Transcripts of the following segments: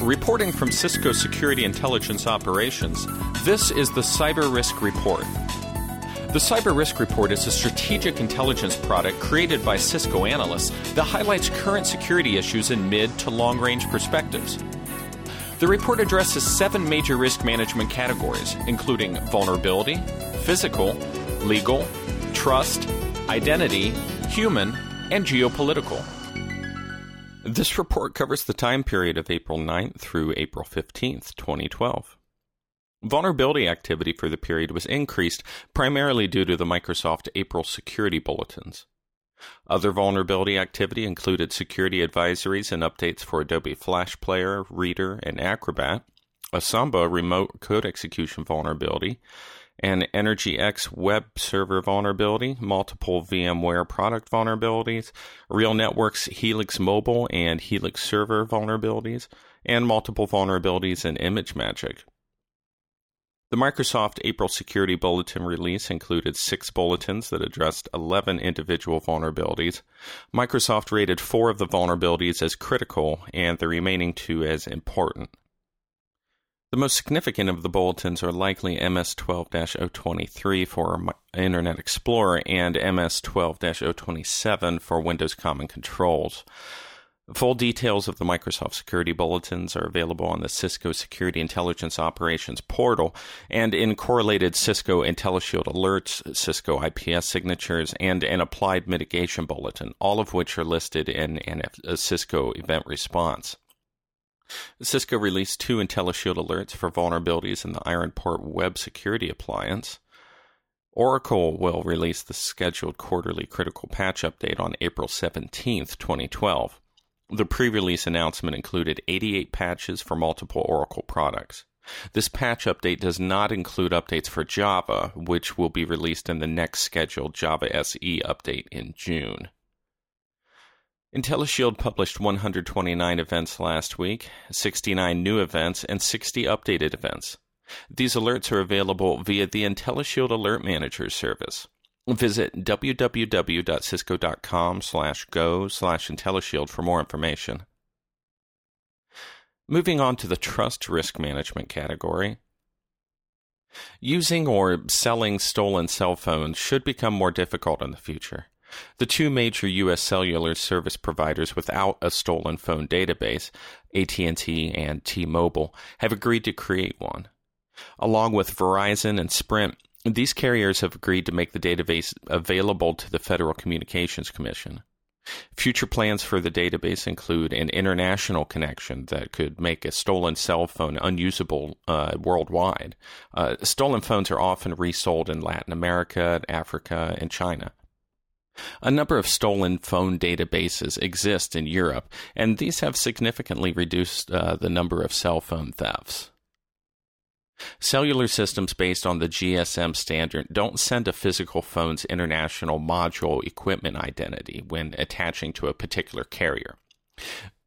Reporting from Cisco Security Intelligence Operations, this is the Cyber Risk Report. The Cyber Risk Report is a strategic intelligence product created by Cisco analysts that highlights current security issues in mid to long range perspectives. The report addresses seven major risk management categories, including vulnerability, physical, legal, trust, identity, human, and geopolitical. This report covers the time period of April 9th through April 15th, 2012. Vulnerability activity for the period was increased primarily due to the Microsoft April security bulletins. Other vulnerability activity included security advisories and updates for Adobe Flash Player, Reader, and Acrobat, a Samba remote code execution vulnerability, an nginx web server vulnerability, multiple VMware product vulnerabilities, Real Networks Helix Mobile and Helix Server vulnerabilities, and multiple vulnerabilities in ImageMagick. The Microsoft April Security Bulletin release included six bulletins that addressed 11 individual vulnerabilities. Microsoft rated four of the vulnerabilities as critical and the remaining two as important. The most significant of the bulletins are likely MS 12 023 for Internet Explorer and MS 12 027 for Windows Common Controls. Full details of the Microsoft Security Bulletins are available on the Cisco Security Intelligence Operations portal and in correlated Cisco IntelliShield alerts, Cisco IPS signatures, and an applied mitigation bulletin, all of which are listed in, in a uh, Cisco event response. Cisco released two IntelliShield alerts for vulnerabilities in the IronPort web security appliance. Oracle will release the scheduled quarterly critical patch update on April 17, 2012. The pre release announcement included 88 patches for multiple Oracle products. This patch update does not include updates for Java, which will be released in the next scheduled Java SE update in June. IntelliShield published 129 events last week, 69 new events, and 60 updated events. These alerts are available via the IntelliShield Alert Manager service. Visit www.cisco.com slash go slash IntelliShield for more information. Moving on to the trust risk management category. Using or selling stolen cell phones should become more difficult in the future. The two major U.S. cellular service providers without a stolen phone database, AT&T and T-Mobile, have agreed to create one. Along with Verizon and Sprint, these carriers have agreed to make the database available to the Federal Communications Commission. Future plans for the database include an international connection that could make a stolen cell phone unusable uh, worldwide. Uh, stolen phones are often resold in Latin America, Africa, and China. A number of stolen phone databases exist in Europe, and these have significantly reduced uh, the number of cell phone thefts. Cellular systems based on the GSM standard don't send a physical phone's international mobile equipment identity when attaching to a particular carrier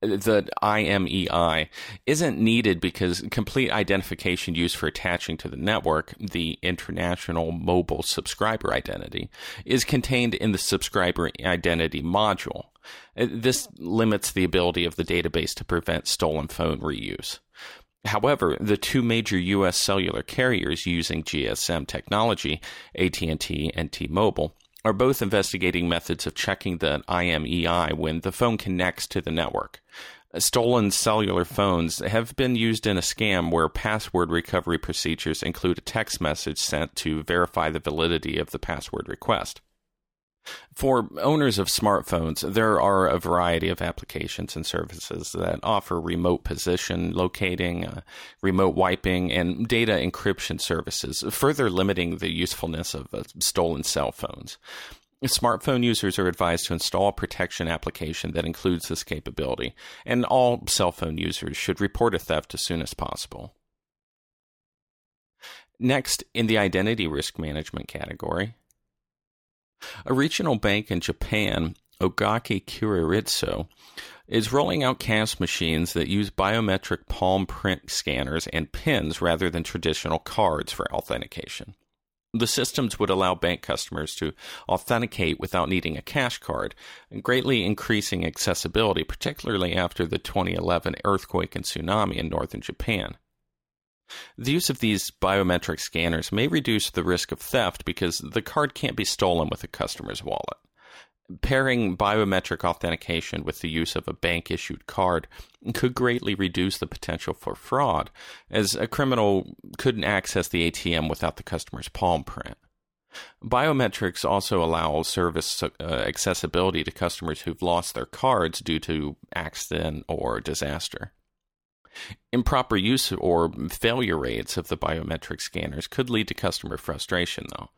the IMEI isn't needed because complete identification used for attaching to the network, the international mobile subscriber identity, is contained in the subscriber identity module. Uh, this limits the ability of the database to prevent stolen phone reuse. However, the two major U.S. cellular carriers using GSM technology, AT&T and T-Mobile, are both investigating methods of checking the IMEI when the phone connects to the network. Stolen cellular phones have been used in a scam where password recovery procedures include a text message sent to verify the validity of the password request. For owners of smartphones, there are a variety of applications and services that offer remote position locating, uh, remote wiping, and data encryption services, further limiting the usefulness of uh, stolen cell phones. Smartphone users are advised to install a protection application that includes this capability, and all cell phone users should report a theft as soon as possible. Next, in the identity risk management category, a regional bank in Japan, Ogaki Kyoritsu, is rolling out cash machines that use biometric palm print scanners and pins rather than traditional cards for authentication. The systems would allow bank customers to authenticate without needing a cash card, greatly increasing accessibility, particularly after the 2011 earthquake and tsunami in northern Japan. The use of these biometric scanners may reduce the risk of theft because the card can't be stolen with a customer's wallet. Pairing biometric authentication with the use of a bank issued card could greatly reduce the potential for fraud, as a criminal couldn't access the ATM without the customer's palm print. Biometrics also allow service uh, accessibility to customers who've lost their cards due to accident or disaster. Improper use or failure rates of the biometric scanners could lead to customer frustration, though.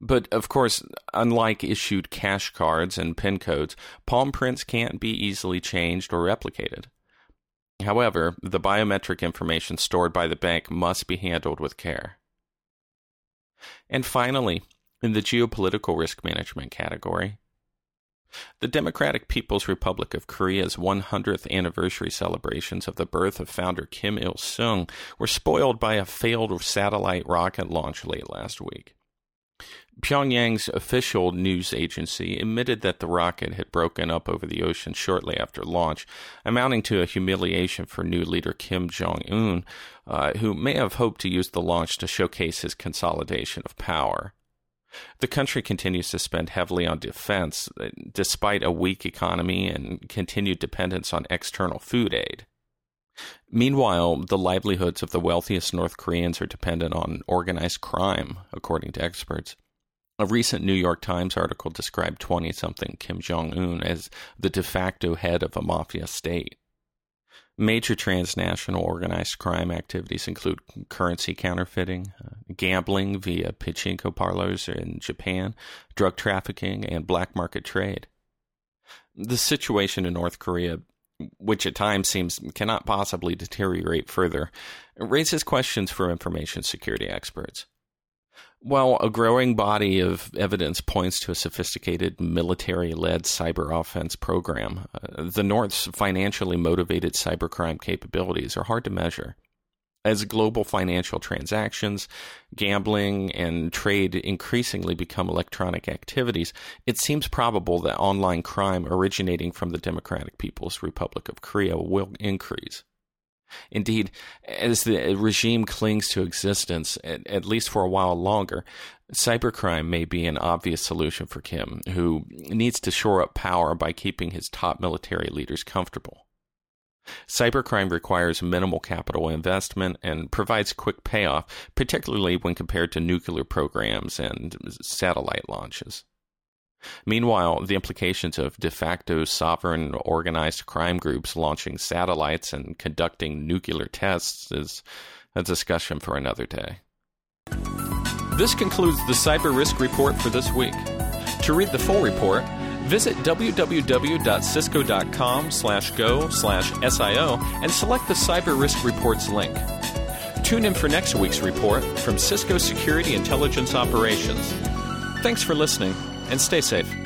But of course, unlike issued cash cards and PIN codes, palm prints can't be easily changed or replicated. However, the biometric information stored by the bank must be handled with care. And finally, in the geopolitical risk management category, the Democratic People's Republic of Korea's 100th anniversary celebrations of the birth of founder Kim Il sung were spoiled by a failed satellite rocket launch late last week. Pyongyang's official news agency admitted that the rocket had broken up over the ocean shortly after launch, amounting to a humiliation for new leader Kim Jong un, uh, who may have hoped to use the launch to showcase his consolidation of power. The country continues to spend heavily on defense, uh, despite a weak economy and continued dependence on external food aid. Meanwhile, the livelihoods of the wealthiest North Koreans are dependent on organized crime, according to experts. A recent New York Times article described 20 something Kim Jong un as the de facto head of a mafia state. Major transnational organized crime activities include currency counterfeiting, uh, gambling via pachinko parlors in Japan, drug trafficking, and black market trade. The situation in North Korea, which at times seems cannot possibly deteriorate further, raises questions for information security experts. While a growing body of evidence points to a sophisticated military led cyber offense program, uh, the North's financially motivated cybercrime capabilities are hard to measure. As global financial transactions, gambling, and trade increasingly become electronic activities, it seems probable that online crime originating from the Democratic People's Republic of Korea will increase. Indeed, as the regime clings to existence, at, at, least for a while longer, cybercrime may be an obvious solution for Kim, who needs to shore up power by keeping his top military leaders comfortable. Cybercrime requires minimal capital investment and provides quick payoff, particularly when compared to nuclear programs and satellite launches. Meanwhile, the implications of de facto sovereign organized crime groups launching satellites and conducting nuclear tests is a discussion for another day. This concludes the Cyber Risk Report for this week. To read the full report, visit www.cisco.com slash go slash SIO and select the Cyber Risk Reports link. Tune in for next week's report from Cisco Security Intelligence Operations. Thanks for listening and stay safe.